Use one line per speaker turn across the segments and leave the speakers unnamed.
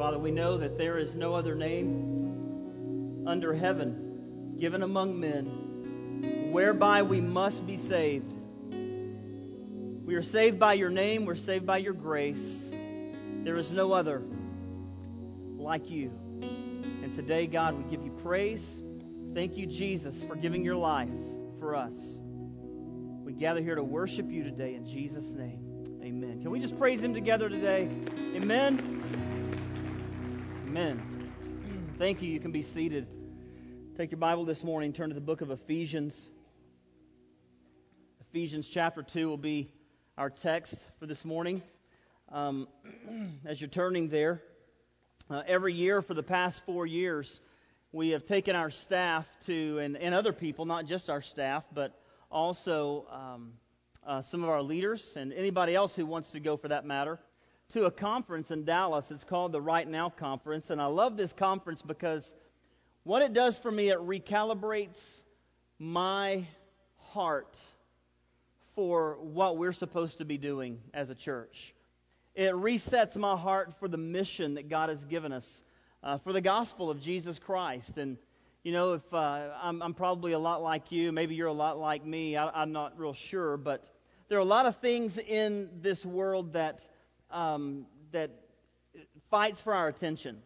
Father, we know that there is no other name under heaven given among men whereby we must be saved. We are saved by your name, we're saved by your grace. There is no other like you. And today, God, we give you praise. Thank you, Jesus, for giving your life for us. We gather here to worship you today in Jesus' name. Amen. Can we just praise him together today? Amen. Amen. Thank you. You can be seated. Take your Bible this morning, turn to the book of Ephesians. Ephesians chapter 2 will be our text for this morning. Um, as you're turning there, uh, every year for the past four years, we have taken our staff to, and, and other people, not just our staff, but also um, uh, some of our leaders and anybody else who wants to go for that matter, to a conference in Dallas. It's called the Right Now Conference. And I love this conference because what it does for me, it recalibrates my heart for what we're supposed to be doing as a church. It resets my heart for the mission that God has given us, uh, for the gospel of Jesus Christ. And, you know, if uh, I'm, I'm, probably a lot like you, maybe you're a lot like me, I, am not real sure, but there are a lot of things in this world that, um, that fights for our attention.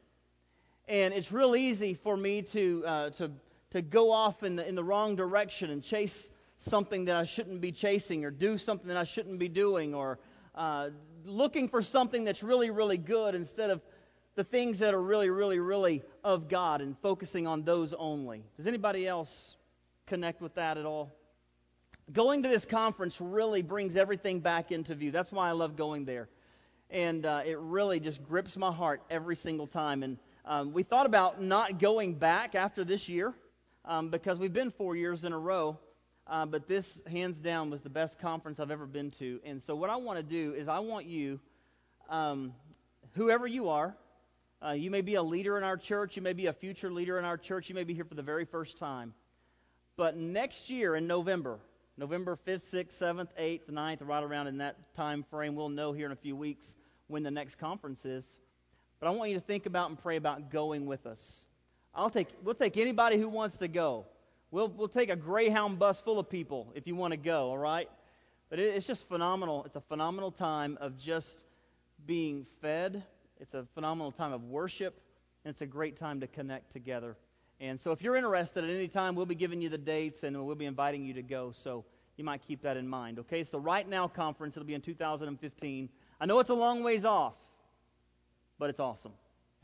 And it's real easy for me to, uh, to, to go off in the, in the wrong direction and chase something that I shouldn't be chasing or do something that I shouldn't be doing or uh, looking for something that's really, really good instead of the things that are really, really, really of God and focusing on those only. Does anybody else connect with that at all? Going to this conference really brings everything back into view. That's why I love going there. And uh, it really just grips my heart every single time. And um, we thought about not going back after this year um, because we've been four years in a row. Uh, but this, hands down, was the best conference I've ever been to. And so, what I want to do is, I want you, um, whoever you are, uh, you may be a leader in our church, you may be a future leader in our church, you may be here for the very first time. But next year in November, November 5th, 6th, 7th, 8th, 9th, right around in that time frame, we'll know here in a few weeks when the next conference is. But I want you to think about and pray about going with us. I'll take, we'll take anybody who wants to go. We'll, we'll take a Greyhound bus full of people if you want to go, all right? But it, it's just phenomenal. It's a phenomenal time of just being fed. It's a phenomenal time of worship. And it's a great time to connect together. And so if you're interested at any time, we'll be giving you the dates and we'll be inviting you to go. So you might keep that in mind. Okay, it's the Right Now conference. It'll be in 2015. I know it's a long ways off, but it's awesome.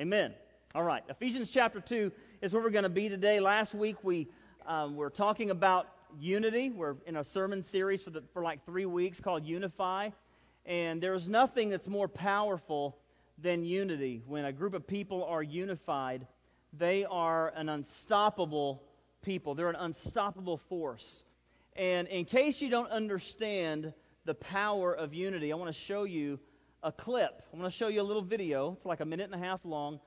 Amen. All right, Ephesians chapter 2 is where we're going to be today. Last week we um, we're talking about unity. We're in a sermon series for, the, for like three weeks called Unify. And there's nothing that's more powerful than unity. When a group of people are unified, they are an unstoppable people, they're an unstoppable force. And in case you don't understand the power of unity, I want to show you a clip. I want to show you a little video. It's like a minute and a half long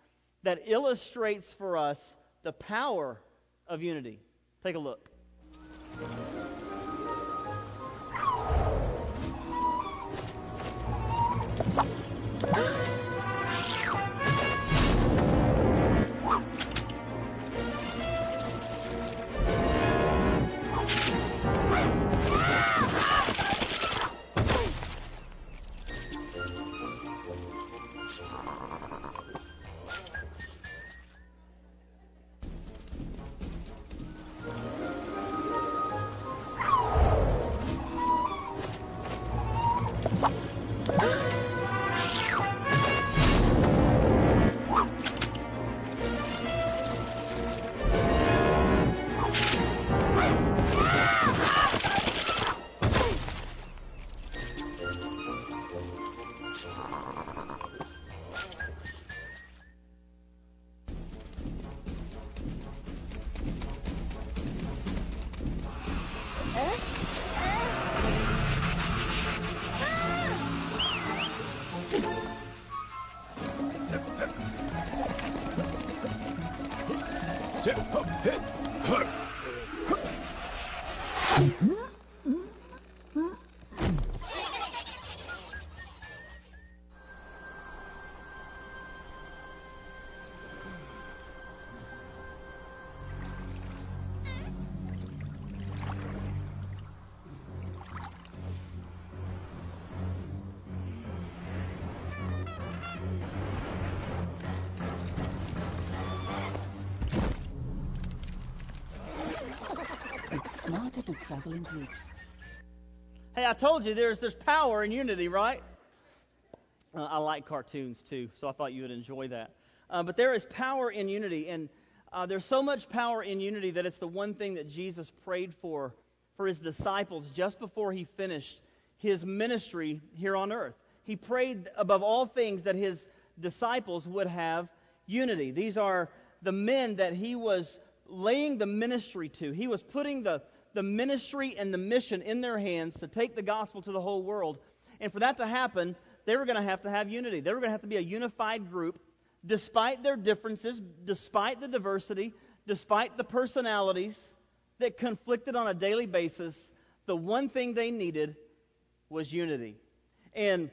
that illustrates for us the power of unity. Take a look.
Groups.
Hey, I told you there's there's power in unity, right? Uh, I like cartoons too, so I thought you would enjoy that. Uh, but there is power in unity, and uh, there's so much power in unity that it's the one thing that Jesus prayed for for his disciples just before he finished his ministry here on earth. He prayed above all things that his disciples would have unity. These are the men that he was laying the ministry to. He was putting the, the ministry and the mission in their hands to take the gospel to the whole world. And for that to happen, they were going to have to have unity. They were going to have to be a unified group, despite their differences, despite the diversity, despite the personalities that conflicted on a daily basis. The one thing they needed was unity. And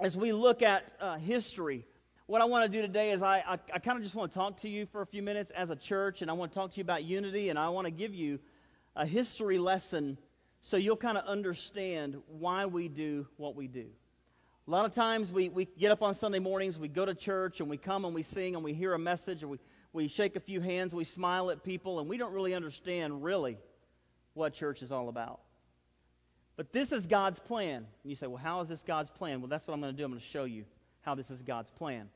as we look at uh, history, what I want to do today is I, I, I kind of just want to talk to you for a few minutes as a church, and I want to talk to you about unity, and I want to give you a history lesson so you'll kind of understand why we do what we do. A lot of times we, we get up on Sunday mornings, we go to church, and we come and we sing, and we hear a message, or we, we shake a few hands, we smile at people, and we don't really understand really what church is all about. But this is God's plan. And you say, well, how is this God's plan? Well, that's what I'm going to do. I'm going to show you how this is God's plan.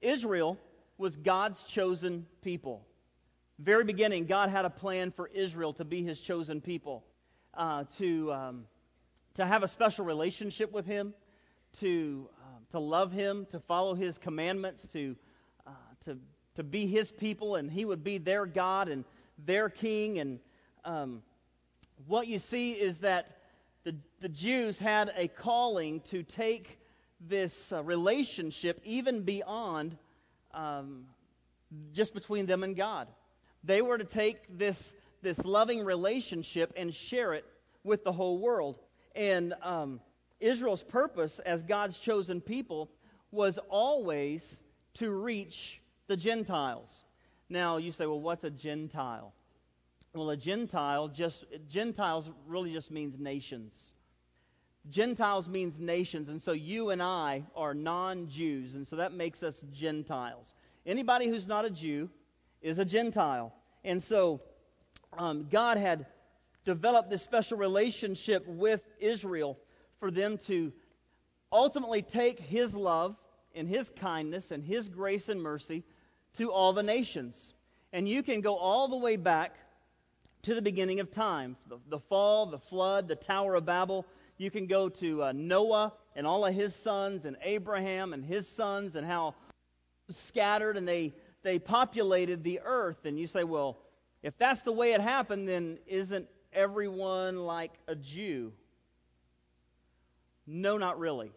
Israel was God's chosen people. Very beginning, God had a plan for Israel to be his chosen people, uh, to, um, to have a special relationship with him, to, uh, to love him, to follow his commandments, to, uh, to, to be his people, and he would be their God and their king. And um, what you see is that the, the Jews had a calling to take this uh, relationship even beyond um, just between them and God. They were to take this, this loving relationship and share it with the whole world. And um, Israel's purpose as God's chosen people was always to reach the Gentiles. Now, you say, well, what's a Gentile? Well, a Gentile just Gentiles really just means nations. Gentiles means nations, and so you and I are non Jews, and so that makes us Gentiles. Anybody who's not a Jew is a Gentile. And so um, God had developed this special relationship with Israel for them to ultimately take His love and His kindness and His grace and mercy to all the nations. And you can go all the way back to the beginning of time the, the fall, the flood, the Tower of Babel you can go to uh, Noah and all of his sons, and Abraham and his sons, and how scattered and they, they populated the earth. And you say, well, if that's the way it happened, then isn't everyone like a Jew? No, not really.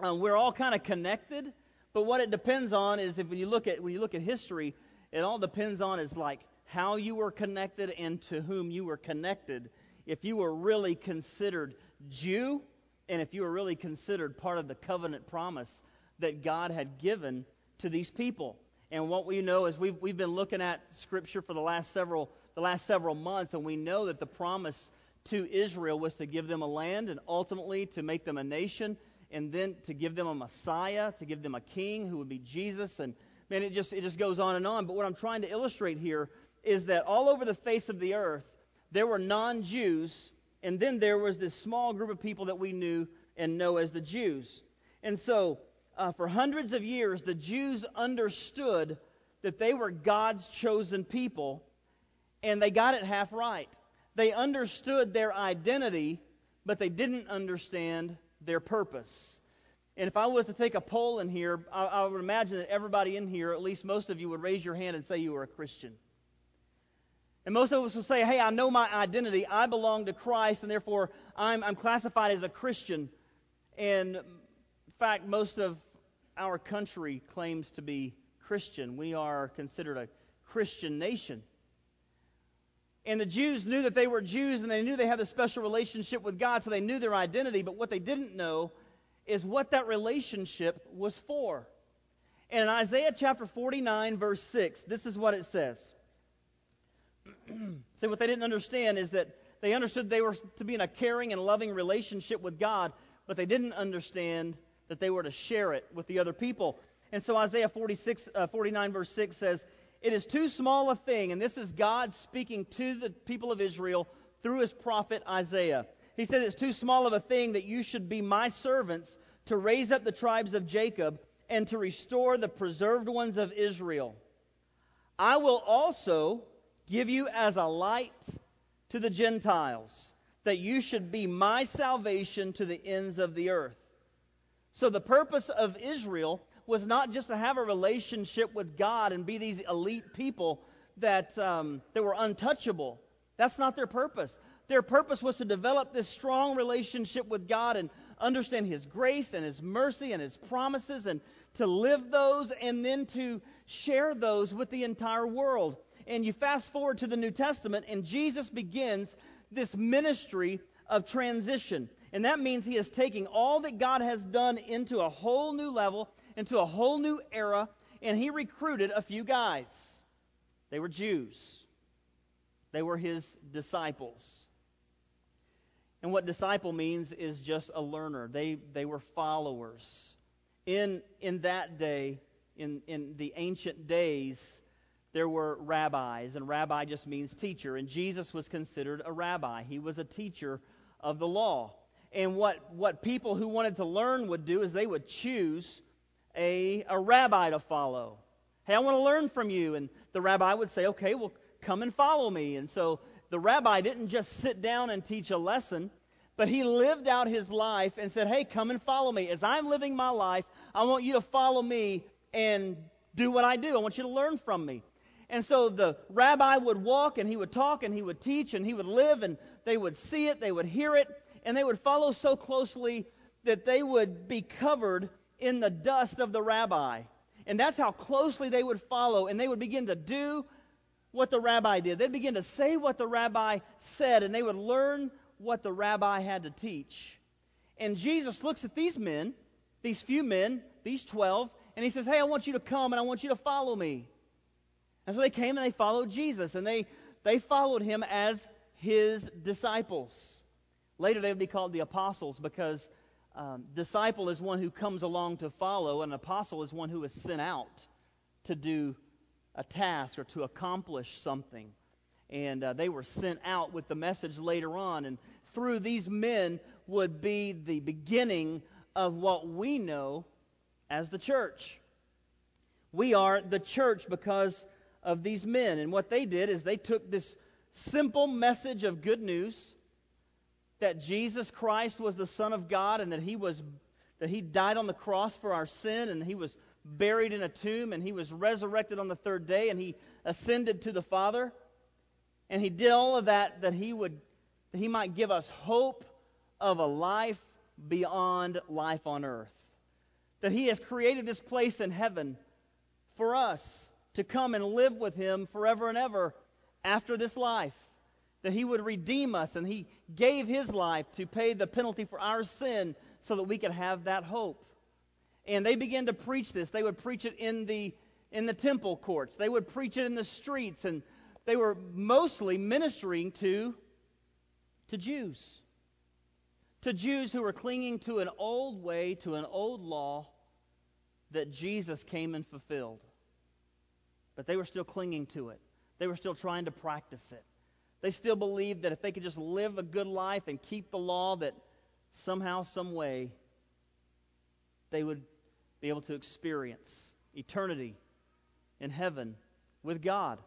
Um, we're all kind of connected, but what it depends on is if when you look at when you look at history, it all depends on is like how you were connected and to whom you were connected. If you were really considered Jew, and if you were really considered part of the covenant promise that God had given to these people. And what we know is we've, we've been looking at Scripture for the last several the last several months, and we know that the promise to Israel was to give them a land and ultimately to make them a nation, and then to give them a Messiah, to give them a king who would be Jesus. And man, it just it just goes on and on. But what I'm trying to illustrate here is that all over the face of the earth, there were non-Jews and then there was this small group of people that we knew and know as the Jews. And so, uh, for hundreds of years, the Jews understood that they were God's chosen people, and they got it half right. They understood their identity, but they didn't understand their purpose. And if I was to take a poll in here, I, I would imagine that everybody in here, at least most of you, would raise your hand and say you were a Christian. And most of us will say, hey, I know my identity. I belong to Christ, and therefore I'm, I'm classified as a Christian. And fact, most of our country claims to be Christian. We are considered a Christian nation. And the Jews knew that they were Jews, and they knew they had a special relationship with God, so they knew their identity. But what they didn't know is what that relationship was for. And in Isaiah chapter 49, verse 6, this is what it says. See, what they didn't understand is that they understood they were to be in a caring and loving relationship with God, but they didn't understand that they were to share it with the other people. And so Isaiah 46, uh, 49, verse 6 says, It is too small a thing, and this is God speaking to the people of Israel through his prophet Isaiah. He said, It's too small of a thing that you should be my servants to raise up the tribes of Jacob and to restore the preserved ones of Israel. I will also give you as a light to the Gentiles, that you should be my salvation to the ends of the earth. So the purpose of Israel was not just to have a relationship with God and be these elite people that, um, that were untouchable. That's not their purpose. Their purpose was to develop this strong relationship with God and understand His grace and His mercy and His promises and to live those and then to share those with the entire world. And you fast forward to the New Testament, and Jesus begins this ministry of transition. And that means he is taking all that God has done into a whole new level, into a whole new era, and he recruited a few guys. They were Jews, they were his disciples. And what disciple means is just a learner. They, they were followers. In, in that day, in, in the ancient days, there were rabbis, and rabbi just means teacher. And Jesus was considered a rabbi. He was a teacher of the law. And what, what people who wanted to learn would do is they would choose a, a rabbi to follow. Hey, I want to learn from you. And the rabbi would say, okay, well, come and follow me. And so the rabbi didn't just sit down and teach a lesson, but he lived out his life and said, hey, come and follow me. As I'm living my life, I want you to follow me and do what I do. I want you to learn from me. And so the rabbi would walk and he would talk and he would teach and he would live and they would see it, they would hear it, and they would follow so closely that they would be covered in the dust of the rabbi. And that's how closely they would follow, and they would begin to do what the rabbi did. They'd begin to say what the rabbi said, and they would learn what the rabbi had to teach. And Jesus looks at these men, these few men, these 12, and he says, Hey, I want you to come and I want you to follow me. And so they came and they followed Jesus, and they, they followed him as his disciples. Later, they would be called the apostles because um, disciple is one who comes along to follow, and an apostle is one who is sent out to do a task or to accomplish something. And uh, they were sent out with the message later on, and through these men would be the beginning of what we know as the church. We are the church because of these men. And what they did is they took this simple message of good news that Jesus Christ was the Son of God and that he was that he died on the cross for our sin and he was buried in a tomb and he was resurrected on the third day and he ascended to the Father. And he did all of that that he would that he might give us hope of a life beyond life on earth. That he has created this place in heaven for us to come and live with him forever and ever after this life. That he would redeem us, and he gave his life to pay the penalty for our sin so that we could have that hope. And they began to preach this. They would preach it in the in the temple courts. They would preach it in the streets, and they were mostly ministering to to Jews. To Jews who were clinging to an old way, to an old law that Jesus came and fulfilled. But they were still clinging to it. They were still trying to practice it. They still believed that if they could just live a good life and keep the law, that somehow, some way, they would be able to experience eternity in heaven with God.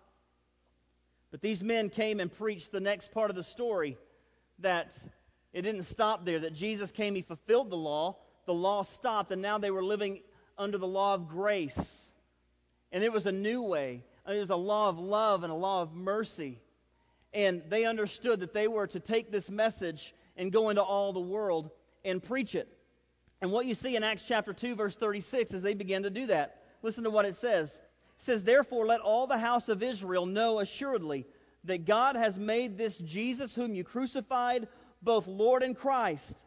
But these men came and preached the next part of the story that it didn't stop there, that Jesus came, he fulfilled the law, the law stopped, and now they were living under the law of grace. And it was a new way. It was a law of love and a law of mercy. And they understood that they were to take this message and go into all the world and preach it. And what you see in Acts chapter 2, verse 36, is they began to do that. Listen to what it says. It says, Therefore, let all the house of Israel know assuredly that God has made this Jesus, whom you crucified, both Lord and Christ.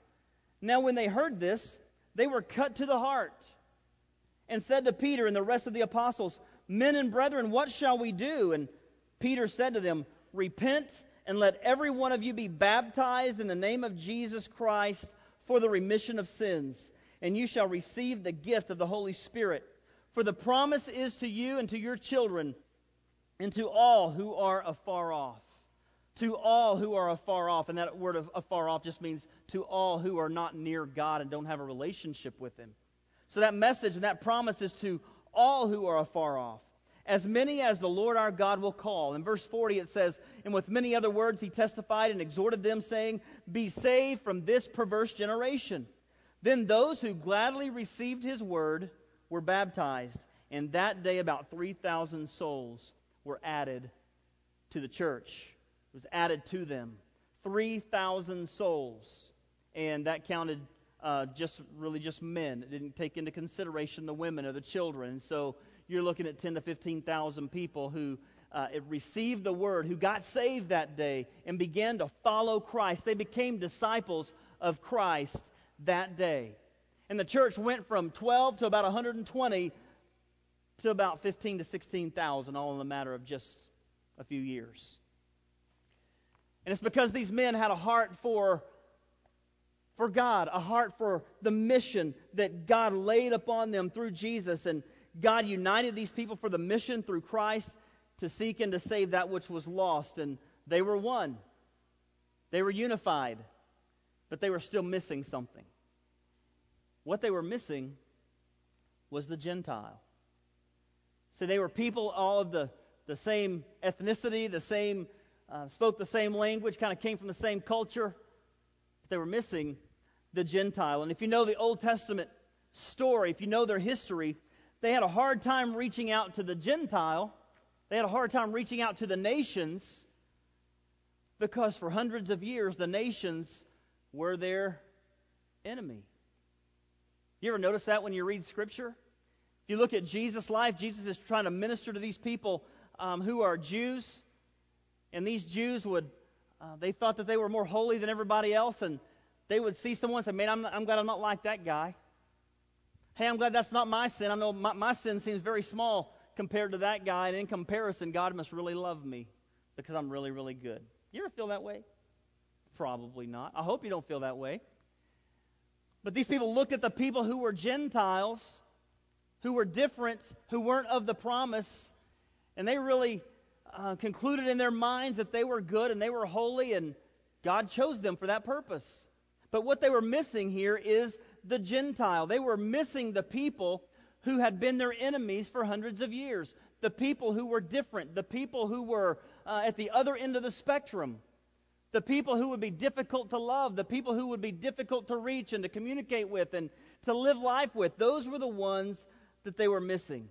Now, when they heard this, they were cut to the heart and said to Peter and the rest of the apostles, Men and brethren, what shall we do? And Peter said to them, Repent and let every one of you be baptized in the name of Jesus Christ for the remission of sins, and you shall receive the gift of the Holy Spirit. For the promise is to you and to your children, and to all who are afar off. To all who are afar off. And that word of afar off just means to all who are not near God and don't have a relationship with Him. So that message and that promise is to all who are afar off. As many as the Lord our God will call. In verse 40 it says, And with many other words he testified and exhorted them, saying, Be saved from this perverse generation. Then those who gladly received his word were baptized, and that day about 3,000 souls were added to the church. It was added to them. 3,000 souls. And that counted uh, just really just men. It didn't take into consideration the women or the children. And so you're looking at 10 to 15,000 people who uh, received the word, who got saved that day and began to follow Christ. They became disciples of Christ that day. And the church went from 12 to about 120 to about 15 to 16,000, all in a matter of just a few years. And it's because these men had a heart for, for God, a heart for the mission that God laid upon them through Jesus. And God united these people for the mission through Christ to seek and to save that which was lost. And they were one, they were unified, but they were still missing something. What they were missing was the Gentile. So they were people all of the, the same ethnicity, the same, uh, spoke the same language, kind of came from the same culture, but they were missing the Gentile. And if you know the Old Testament story, if you know their history, they had a hard time reaching out to the Gentile. They had a hard time reaching out to the nations because for hundreds of years the nations were their enemy. You ever notice that when you read Scripture? If you look at Jesus' life, Jesus is trying to minister to these people um, who are Jews, and these Jews would, uh, they thought that they were more holy than everybody else, and they would see someone and say, Man, I'm, I'm glad I'm not like that guy. Hey, I'm glad that's not my sin. I know my, my sin seems very small compared to that guy, and in comparison, God must really love me because I'm really, really good. You ever feel that way? Probably not. I hope you don't feel that way. But these people looked at the people who were Gentiles who were different, who weren't of the promise, and they really uh, concluded in their minds that they were good and they were holy, and God chose them for that purpose. But what they were missing here is the Gentile. They were missing the people who had been their enemies for hundreds of years, the people who were different, the people who were uh, at the other end of the spectrum, the people who would be difficult to love, the people who would be difficult to reach and to communicate with and to live life with. Those were the ones that they were missing.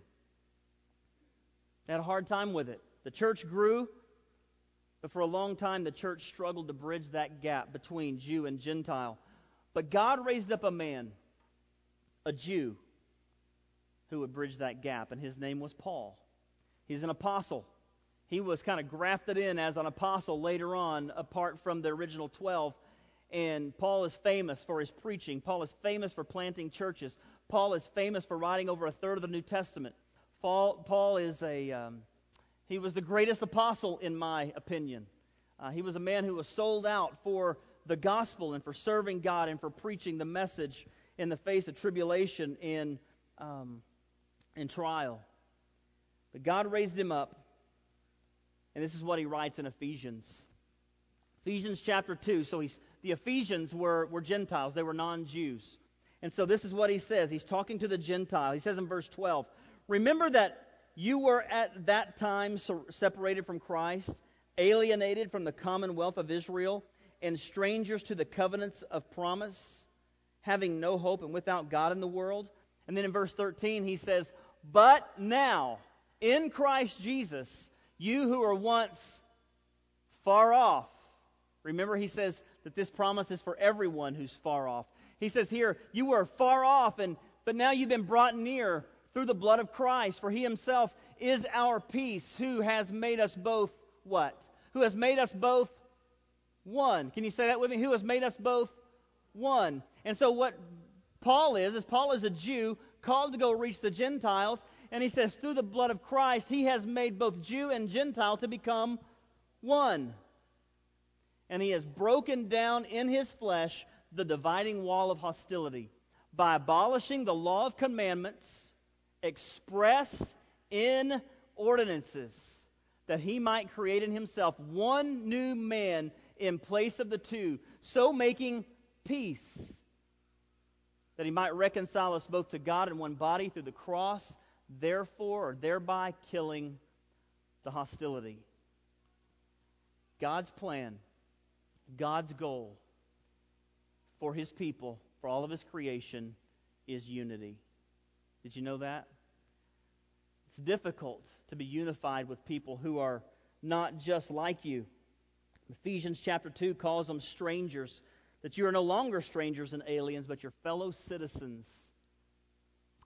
They had a hard time with it. The church grew, but for a long time the church struggled to bridge that gap between Jew and Gentile. But God raised up a man, a Jew, who would bridge that gap, and his name was Paul. He's an apostle. He was kind of grafted in as an apostle later on, apart from the original 12. And Paul is famous for his preaching. Paul is famous for planting churches. Paul is famous for writing over a third of the New Testament. Paul, Paul is a, um, he was the greatest apostle, in my opinion. Uh, he was a man who was sold out for the gospel and for serving God and for preaching the message in the face of tribulation and, um, trial. But God raised him up, and this is what he writes in Ephesians. Ephesians chapter 2. So he's, the Ephesians were, were Gentiles, they were non Jews. And so this is what he says. He's talking to the Gentile. He says in verse 12, Remember that you were at that time separated from Christ, alienated from the commonwealth of Israel, and strangers to the covenants of promise, having no hope and without God in the world. And then in verse 13, he says, But now, in Christ Jesus, you who were once far off, remember he says that this promise is for everyone who's far off. He says here, You were far off, and but now you've been brought near through the blood of Christ, for he himself is our peace, who has made us both what? Who has made us both one. Can you say that with me? Who has made us both one. And so what Paul is, is Paul is a Jew called to go reach the Gentiles, and he says, through the blood of Christ, he has made both Jew and Gentile to become one. And he has broken down in his flesh the dividing wall of hostility by abolishing the law of commandments expressed in ordinances, that he might create in himself one new man in place of the two, so making peace, that he might reconcile us both to God in one body through the cross, therefore, or thereby killing the hostility. God's plan, God's goal for his people, for all of his creation, is unity. Did you know that? It's difficult to be unified with people who are not just like you. Ephesians chapter 2 calls them strangers, that you are no longer strangers and aliens, but your fellow citizens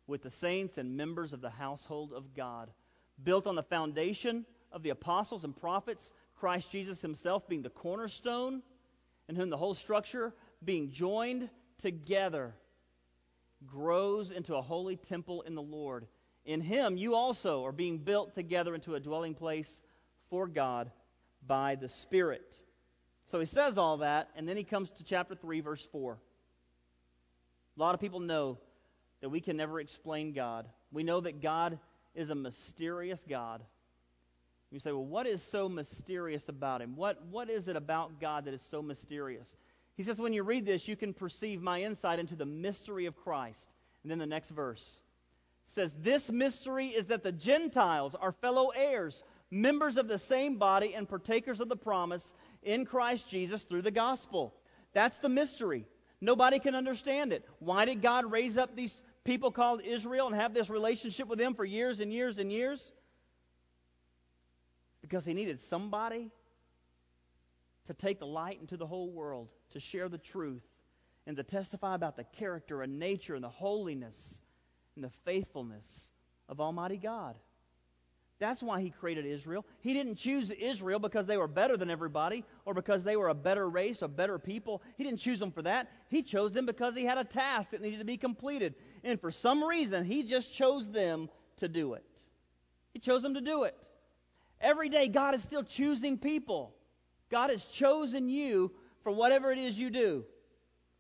with the saints and members of the household of God, built on the foundation of the apostles and prophets, Christ Jesus himself being the cornerstone, in whom the whole structure, being joined together, grows into a holy temple in the Lord. In him you also are being built together into a dwelling place for God by the Spirit. So he says all that, and then he comes to chapter 3, verse 4. A lot of people know that we can never explain God. We know that God is a mysterious God. You say, well, what is so mysterious about him? What, what is it about God that is so mysterious? He says, when you read this, you can perceive my insight into the mystery of Christ. And then the next verse says, This mystery is that the Gentiles are fellow heirs, members of the same body, and partakers of the promise in Christ Jesus through the gospel. That's the mystery. Nobody can understand it. Why did God raise up these people called Israel and have this relationship with them for years and years and years? Because he needed somebody to take the light into the whole world, to share the truth, and to testify about the character and nature and the holiness and the faithfulness of Almighty God. That's why he created Israel. He didn't choose Israel because they were better than everybody or because they were a better race, a better people. He didn't choose them for that. He chose them because he had a task that needed to be completed. And for some reason, he just chose them to do it. He chose them to do it. Every day, God is still choosing people. God has chosen you for whatever it is you do.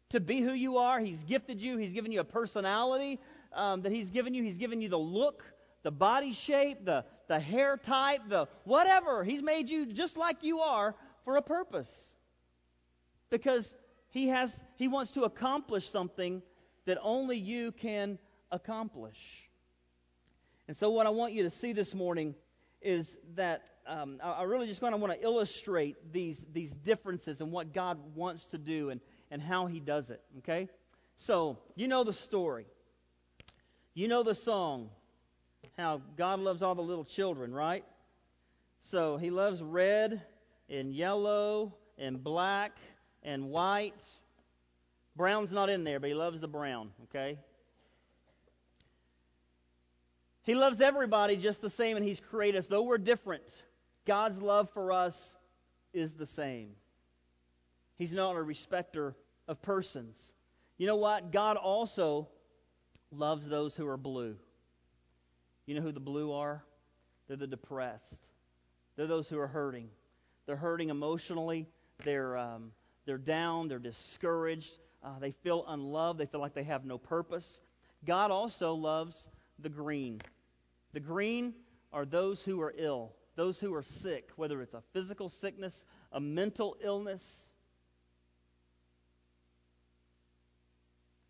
To be who you are, He's gifted you. He's given you a personality um, that He's given you. He's given you the look, the body shape, the, the hair type, the whatever. He's made you just like you are for a purpose. Because he has he wants to accomplish something that only you can accomplish. And so what I want you to see this morning is that um, I, I really just want to want to illustrate these these differences and what God wants to do and, and how he does it. Okay? So you know the story. You know the song how God loves all the little children, right? So he loves red and yellow and black and white. Brown's not in there, but he loves the brown, okay? He loves everybody just the same, and he's created us. Though we're different, God's love for us is the same. He's not a respecter of persons. You know what? God also loves those who are blue. You know who the blue are? They're the depressed. They're those who are hurting. They're hurting emotionally. They're, um, they're down. They're discouraged. Uh, they feel unloved. They feel like they have no purpose. God also loves the green. The green are those who are ill, those who are sick, whether it's a physical sickness, a mental illness.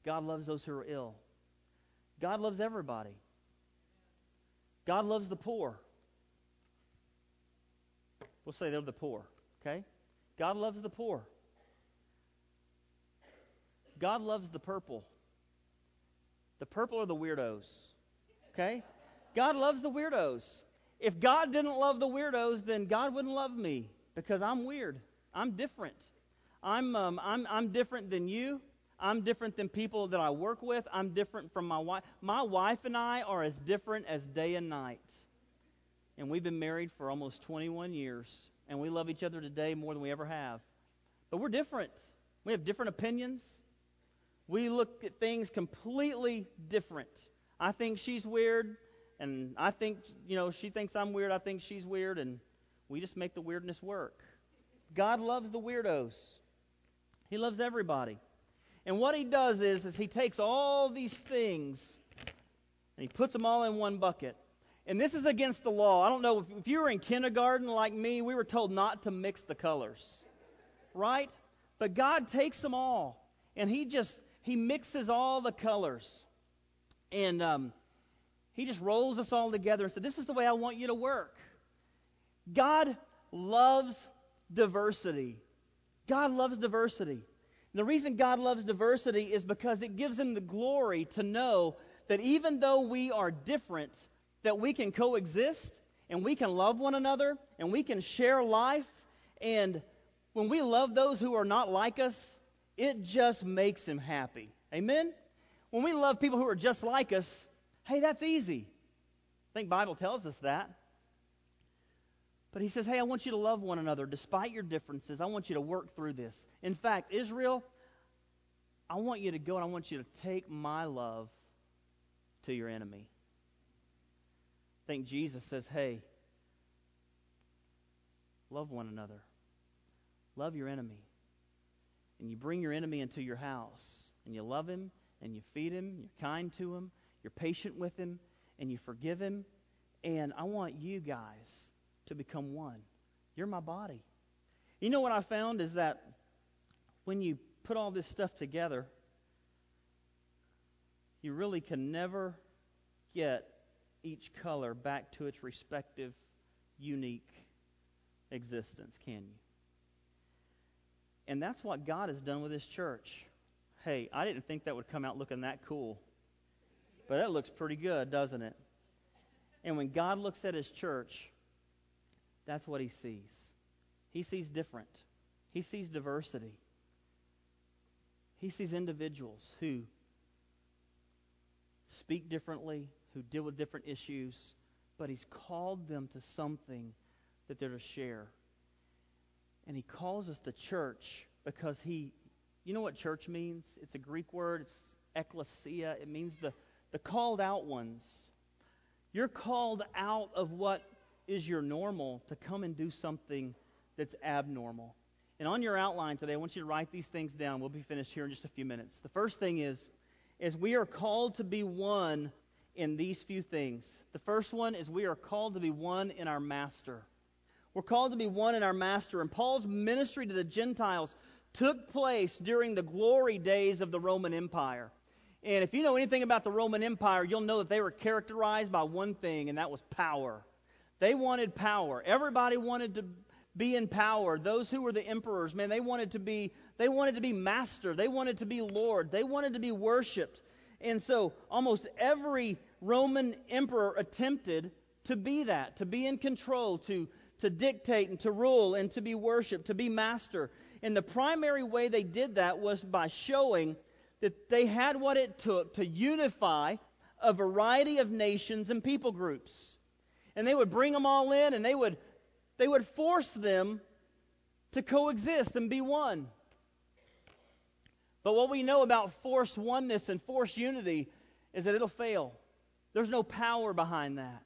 God loves those who are ill. God loves everybody. God loves the poor. We'll say they're the poor, okay? God loves the poor. God loves the purple. The purple are the weirdos, okay? God loves the weirdos. If God didn't love the weirdos, then God wouldn't love me because I'm weird. I'm different. I'm, um, I'm, I'm different than you. I'm different than people that I work with. I'm different from my wife. My wife and I are as different as day and night. And we've been married for almost 21 years. And we love each other today more than we ever have. But we're different. We have different opinions. We look at things completely different. I think she's weird. And I think, you know, she thinks I'm weird. I think she's weird. And we just make the weirdness work. God loves the weirdos, He loves everybody. And what he does is, is he takes all these things and he puts them all in one bucket. And this is against the law. I don't know if, if you were in kindergarten like me, we were told not to mix the colors. Right? But God takes them all and he just he mixes all the colors. And um, he just rolls us all together and said, This is the way I want you to work. God loves diversity. God loves diversity. The reason God loves diversity is because it gives him the glory to know that even though we are different, that we can coexist and we can love one another and we can share life. And when we love those who are not like us, it just makes him happy. Amen? When we love people who are just like us, hey, that's easy. I think Bible tells us that. But he says, hey, I want you to love one another despite your differences. I want you to work through this. In fact, Israel, I want you to go and I want you to take my love to your enemy. I think Jesus says, hey, love one another, love your enemy. And you bring your enemy into your house, and you love him, and you feed him, you're kind to him, you're patient with him, and you forgive him. And I want you guys to become one. You're my body. You know what I found is that when you put all this stuff together, you really can never get each color back to its respective unique existence, can you? And that's what God has done with His church. Hey, I didn't think that would come out looking that cool. But that looks pretty good, doesn't it? And when God looks at His church, that's what he sees. He sees different, he sees diversity. He sees individuals who speak differently, who deal with different issues, but he's called them to something that they're to share. And he calls us the church because he, you know what church means? It's a Greek word, it's ecclesia. It means the, the called out ones. You're called out of what is your normal to come and do something that's abnormal. And on your outline today, I want you to write these things down. We'll be finished here in just a few minutes. The first thing is, is we are called to be one in these few things. The first one is we are called to be one in our master. We're called to be one in our master. And Paul's ministry to the Gentiles took place during the glory days of the Roman Empire. And if you know anything about the Roman Empire, you'll know that they were characterized by one thing, and that was power. They wanted power. Everybody wanted to be in power. Those who were the emperors, man, they wanted to be they wanted to be master. They wanted to be lord. They wanted to be worshipped. And so almost every Roman emperor attempted to be that, to be in control, to to dictate and to rule and to be worshiped, to be master. And the primary way they did that was by showing that they had what it took to unify a variety of nations and people groups and they would bring them all in and they would they would force them to coexist and be one. But what we know about force oneness and force unity is that it'll fail. There's no power behind that.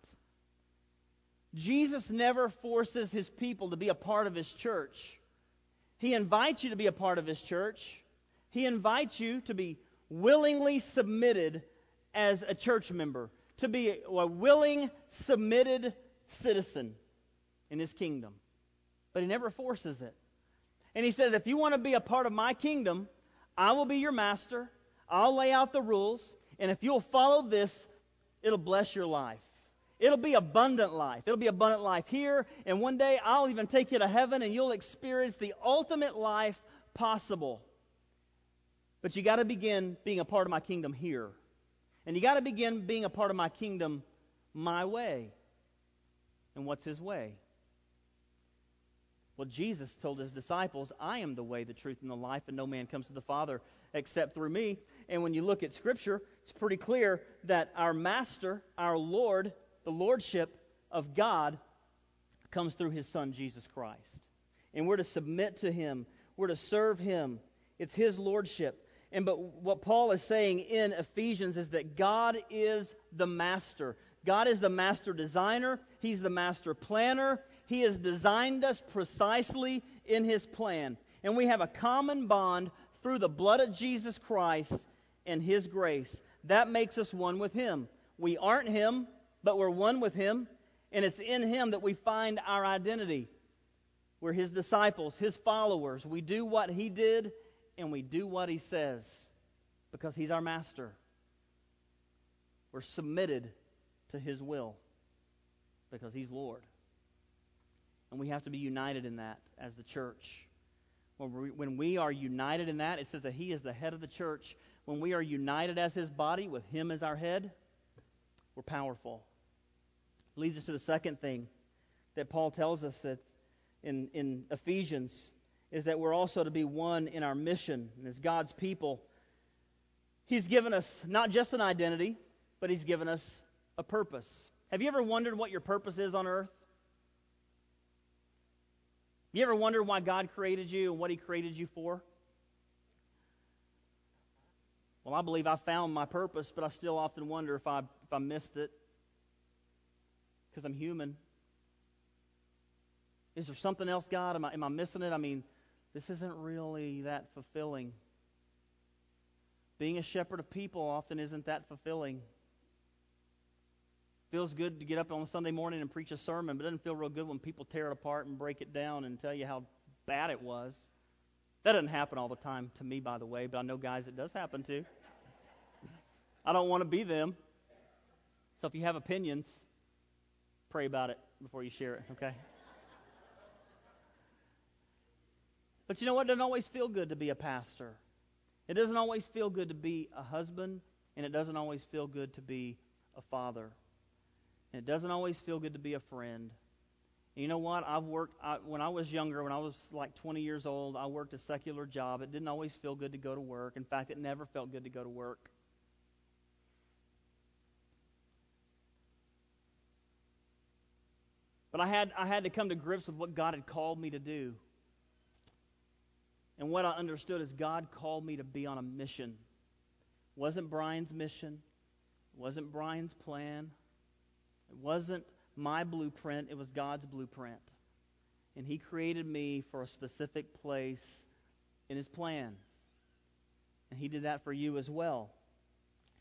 Jesus never forces his people to be a part of his church. He invites you to be a part of his church. He invites you to be willingly submitted as a church member to be a willing, submitted citizen in his kingdom. But he never forces it. And he says, if you want to be a part of my kingdom, I will be your master. I'll lay out the rules. And if you'll follow this, it'll bless your life. It'll be abundant life. It'll be abundant life here. And one day I'll even take you to heaven and you'll experience the ultimate life possible. But you got to begin being a part of my kingdom here. And you got to begin being a part of my kingdom my way. And what's his way? Well, Jesus told his disciples, I am the way, the truth, and the life, and no man comes to the Father except through me. And when you look at Scripture, it's pretty clear that our Master, our Lord, the Lordship of God comes through his Son, Jesus Christ. And we're to submit to him, we're to serve him. It's his Lordship. And but what Paul is saying in Ephesians is that God is the master. God is the master designer, he's the master planner. He has designed us precisely in his plan. And we have a common bond through the blood of Jesus Christ and his grace. That makes us one with him. We aren't him, but we're one with Him, and it's in Him that we find our identity. We're His disciples, His followers. We do what He did, and we do what He says because He's our master. We're submitted to His will because He's Lord. And we have to be united in that as the church. When we, when we are united in that, it says that He is the head of the church. When we are united as His body, with Him as our head, we're powerful. Leads us to the second thing that Paul tells us that in, in Ephesians is that we're also to be one in our mission. And as God's people, He's given us not just an identity, but He's given us a purpose. Have you ever wondered what your purpose is on earth? You ever wondered why God created you and what He created you for? Well, I believe I found my purpose, but I still often wonder if I if I missed it because I'm human. Is there something else, God? Am I, am I missing it? I mean, this isn't really that fulfilling. Being a shepherd of people often isn't that fulfilling. Feels good to get up on a Sunday morning and preach a sermon, but it doesn't feel real good when people tear it apart and break it down and tell you how bad it was. That doesn't happen all the time to me, by the way, but I know guys it does happen to. I don't want to be them. So if you have opinions, pray about it before you share it, okay? But you know what? It doesn't always feel good to be a pastor. It doesn't always feel good to be a husband, and it doesn't always feel good to be a father. And it doesn't always feel good to be a friend. And you know what? I've worked, I, when I was younger, when I was like 20 years old, I worked a secular job. It didn't always feel good to go to work. In fact, it never felt good to go to work. But I had, I had to come to grips with what God had called me to do. And what I understood is God called me to be on a mission. It wasn't Brian's mission. It wasn't Brian's plan. It wasn't my blueprint, it was God's blueprint. And He created me for a specific place in His plan. And He did that for you as well.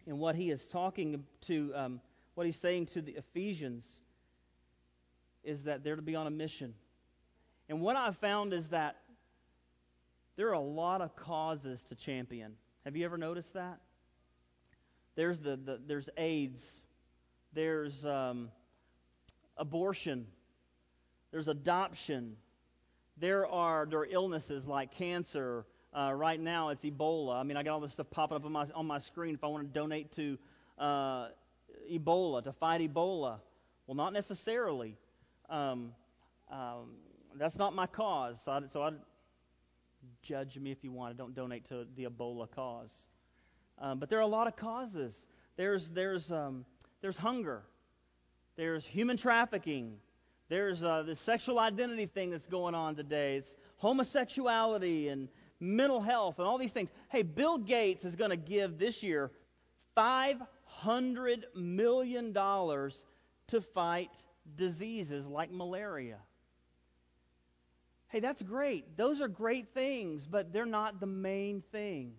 And what He is talking to, um, what He's saying to the Ephesians is that they're to be on a mission. And what I've found is that there are a lot of causes to champion. Have you ever noticed that? There's the, the there's AIDS there's um, abortion, there's adoption, there are there are illnesses like cancer. Uh, right now, it's Ebola. I mean, I got all this stuff popping up on my on my screen. If I want to donate to uh, Ebola to fight Ebola, well, not necessarily. Um, um, that's not my cause. So I, so I judge me if you want. I don't donate to the Ebola cause. Um, but there are a lot of causes. There's there's um, there's hunger, there's human trafficking, there's uh, this sexual identity thing that's going on today. It's homosexuality and mental health and all these things. Hey, Bill Gates is going to give this year $500 million to fight diseases like malaria. Hey, that's great. Those are great things, but they're not the main thing.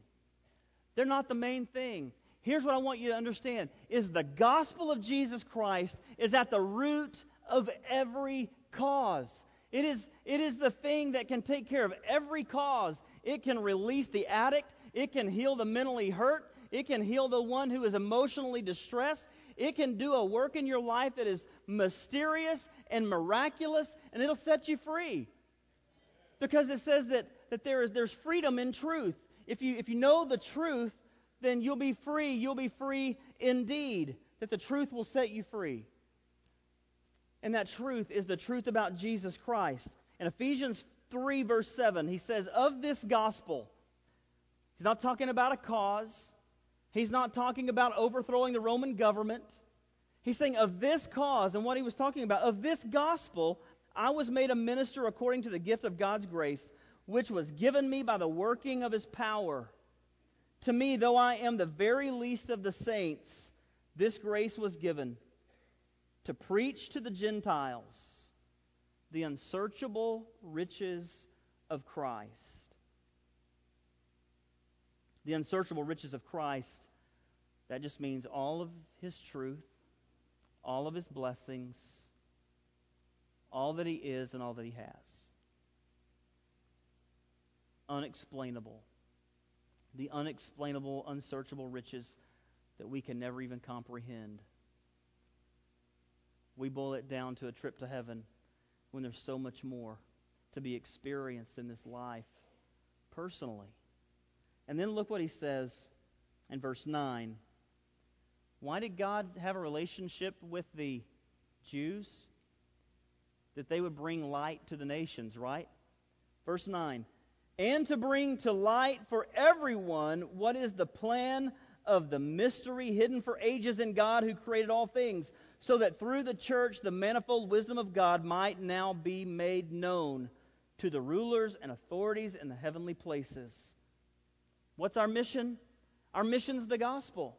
They're not the main thing here's what I want you to understand is the gospel of Jesus Christ is at the root of every cause. It is, it is the thing that can take care of every cause. It can release the addict. It can heal the mentally hurt. It can heal the one who is emotionally distressed. It can do a work in your life that is mysterious and miraculous, and it'll set you free. Because it says that, that there is, there's freedom in truth. If you, if you know the truth, then you'll be free. You'll be free indeed. That the truth will set you free. And that truth is the truth about Jesus Christ. In Ephesians 3, verse 7, he says, Of this gospel, he's not talking about a cause, he's not talking about overthrowing the Roman government. He's saying, Of this cause, and what he was talking about, of this gospel, I was made a minister according to the gift of God's grace, which was given me by the working of his power. To me, though I am the very least of the saints, this grace was given to preach to the Gentiles the unsearchable riches of Christ. The unsearchable riches of Christ, that just means all of his truth, all of his blessings, all that he is, and all that he has. Unexplainable. The unexplainable, unsearchable riches that we can never even comprehend. We boil it down to a trip to heaven when there's so much more to be experienced in this life personally. And then look what he says in verse 9. Why did God have a relationship with the Jews? That they would bring light to the nations, right? Verse 9. And to bring to light for everyone what is the plan of the mystery hidden for ages in God who created all things, so that through the church the manifold wisdom of God might now be made known to the rulers and authorities in the heavenly places. What's our mission? Our mission is the gospel.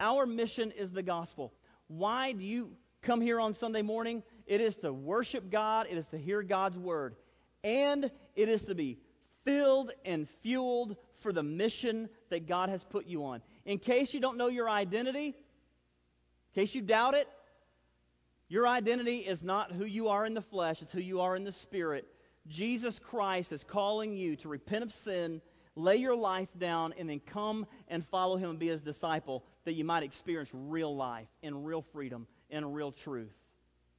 Our mission is the gospel. Why do you come here on Sunday morning? It is to worship God, it is to hear God's word, and it is to be filled and fueled for the mission that God has put you on. In case you don't know your identity, in case you doubt it, your identity is not who you are in the flesh, it's who you are in the spirit. Jesus Christ is calling you to repent of sin, lay your life down, and then come and follow him and be his disciple that you might experience real life and real freedom and real truth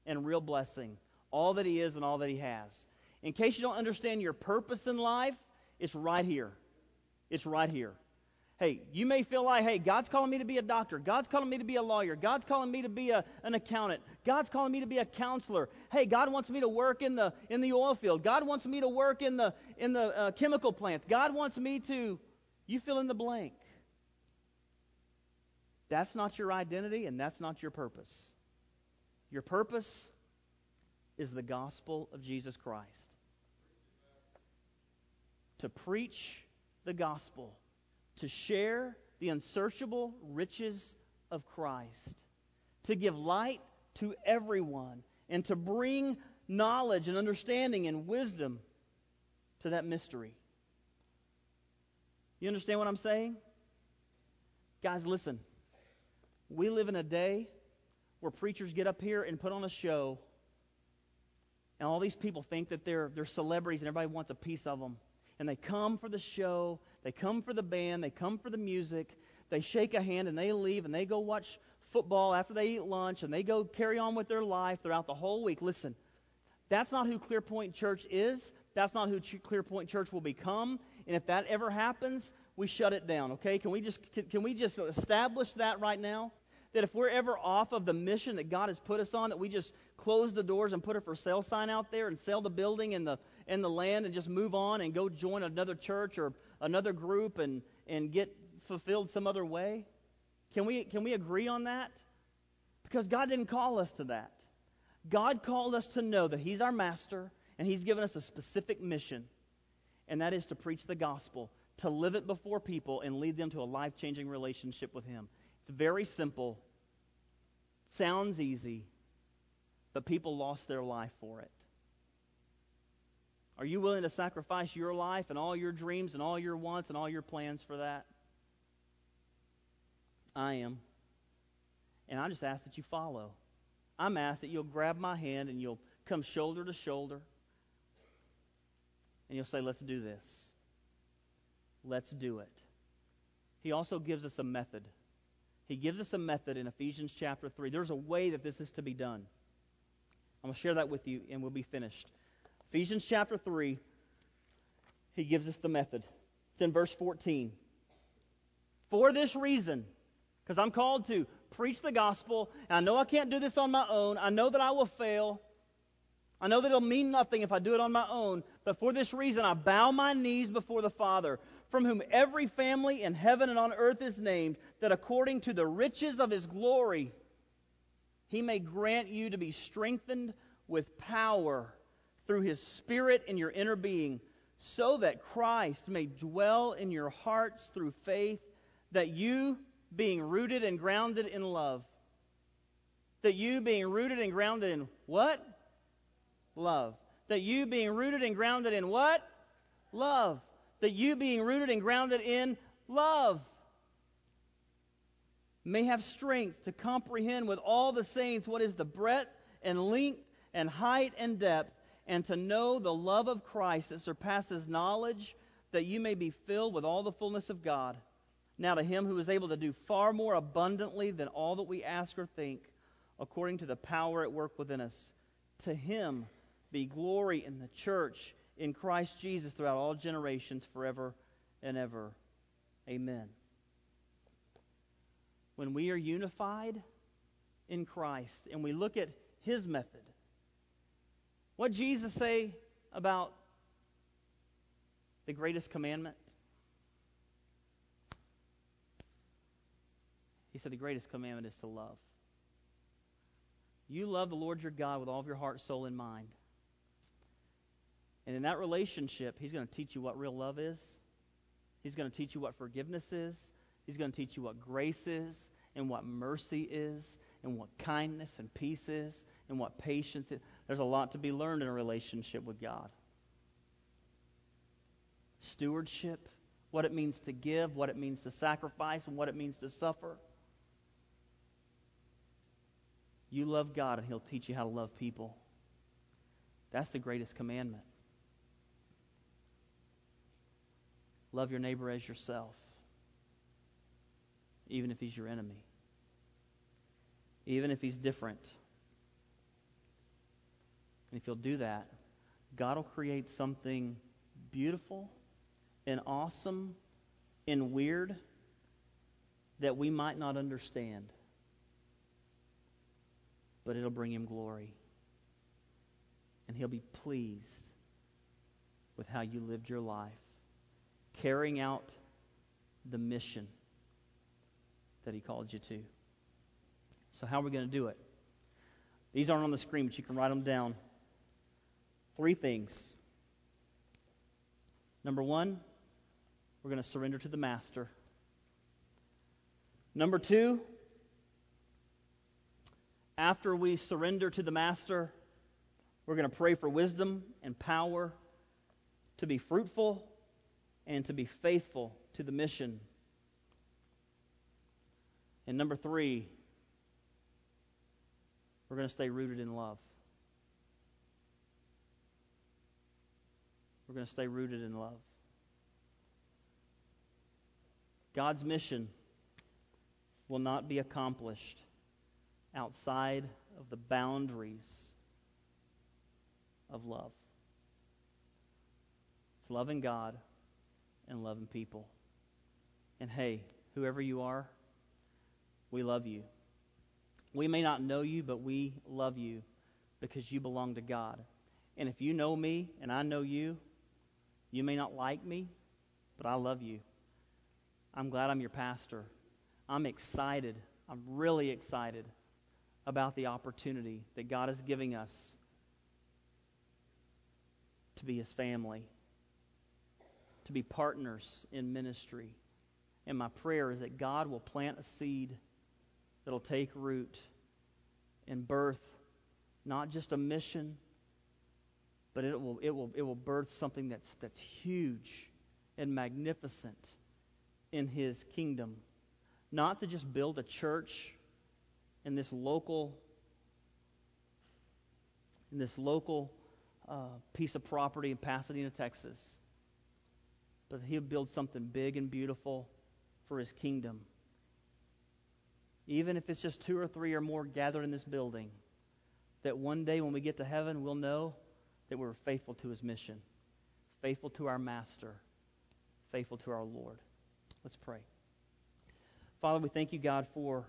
and real blessing. All that he is and all that he has. In case you don't understand your purpose in life, it's right here. It's right here. Hey, you may feel like, hey, God's calling me to be a doctor. God's calling me to be a lawyer. God's calling me to be a, an accountant. God's calling me to be a counselor. Hey, God wants me to work in the in the oil field. God wants me to work in the in the uh, chemical plants. God wants me to. You fill in the blank. That's not your identity, and that's not your purpose. Your purpose is the gospel of Jesus Christ. To preach the gospel to share the unsearchable riches of Christ, to give light to everyone, and to bring knowledge and understanding and wisdom to that mystery. You understand what I'm saying? Guys, listen. We live in a day where preachers get up here and put on a show, and all these people think that they're, they're celebrities and everybody wants a piece of them. And they come for the show, they come for the band, they come for the music, they shake a hand and they leave and they go watch football after they eat lunch and they go carry on with their life throughout the whole week. Listen, that's not who Clearpoint Church is. That's not who Clearpoint Church will become. And if that ever happens, we shut it down, okay? Can we just can, can we just establish that right now? That if we're ever off of the mission that God has put us on, that we just close the doors and put a for sale sign out there and sell the building and the and the land and just move on and go join another church or another group and, and get fulfilled some other way? Can we, can we agree on that? Because God didn't call us to that. God called us to know that He's our master and He's given us a specific mission, and that is to preach the gospel, to live it before people and lead them to a life changing relationship with Him. It's very simple, sounds easy, but people lost their life for it. Are you willing to sacrifice your life and all your dreams and all your wants and all your plans for that? I am. And I just ask that you follow. I'm asked that you'll grab my hand and you'll come shoulder to shoulder. And you'll say, let's do this. Let's do it. He also gives us a method. He gives us a method in Ephesians chapter 3. There's a way that this is to be done. I'm going to share that with you and we'll be finished. Ephesians chapter 3, he gives us the method. It's in verse 14. For this reason, because I'm called to preach the gospel, and I know I can't do this on my own. I know that I will fail. I know that it'll mean nothing if I do it on my own, but for this reason I bow my knees before the Father, from whom every family in heaven and on earth is named, that according to the riches of his glory, he may grant you to be strengthened with power through his Spirit in your inner being, so that Christ may dwell in your hearts through faith, that you, being rooted and grounded in love, that you, being rooted and grounded in what? Love. That you, being rooted and grounded in what? Love. That you, being rooted and grounded in love, may have strength to comprehend with all the saints what is the breadth and length and height and depth, and to know the love of Christ that surpasses knowledge, that you may be filled with all the fullness of God. Now, to him who is able to do far more abundantly than all that we ask or think, according to the power at work within us, to him be glory in the church in Christ Jesus throughout all generations, forever and ever. Amen. When we are unified in Christ and we look at his method, what Jesus say about the greatest commandment? He said the greatest commandment is to love. You love the Lord your God with all of your heart, soul, and mind. And in that relationship, He's going to teach you what real love is. He's going to teach you what forgiveness is. He's going to teach you what grace is, and what mercy is, and what kindness and peace is, and what patience is. There's a lot to be learned in a relationship with God. Stewardship, what it means to give, what it means to sacrifice, and what it means to suffer. You love God, and He'll teach you how to love people. That's the greatest commandment. Love your neighbor as yourself, even if he's your enemy, even if he's different. And if you'll do that, God will create something beautiful and awesome and weird that we might not understand but it'll bring him glory. And he'll be pleased with how you lived your life, carrying out the mission that he called you to. So, how are we going to do it? These aren't on the screen, but you can write them down. Three things. Number one, we're going to surrender to the Master. Number two, after we surrender to the Master, we're going to pray for wisdom and power to be fruitful and to be faithful to the mission. And number three, we're going to stay rooted in love. We're going to stay rooted in love. God's mission will not be accomplished outside of the boundaries of love. It's loving God and loving people. And hey, whoever you are, we love you. We may not know you, but we love you because you belong to God. And if you know me and I know you, you may not like me, but I love you. I'm glad I'm your pastor. I'm excited. I'm really excited about the opportunity that God is giving us to be His family, to be partners in ministry. And my prayer is that God will plant a seed that'll take root and birth not just a mission, but it will, it will, it will birth something that's, that's huge and magnificent in His kingdom. Not to just build a church in this local in this local uh, piece of property in Pasadena, Texas. But he'll build something big and beautiful for his kingdom. Even if it's just two or three or more gathered in this building, that one day when we get to heaven, we'll know that we were faithful to his mission, faithful to our master, faithful to our Lord. Let's pray. Father, we thank you, God, for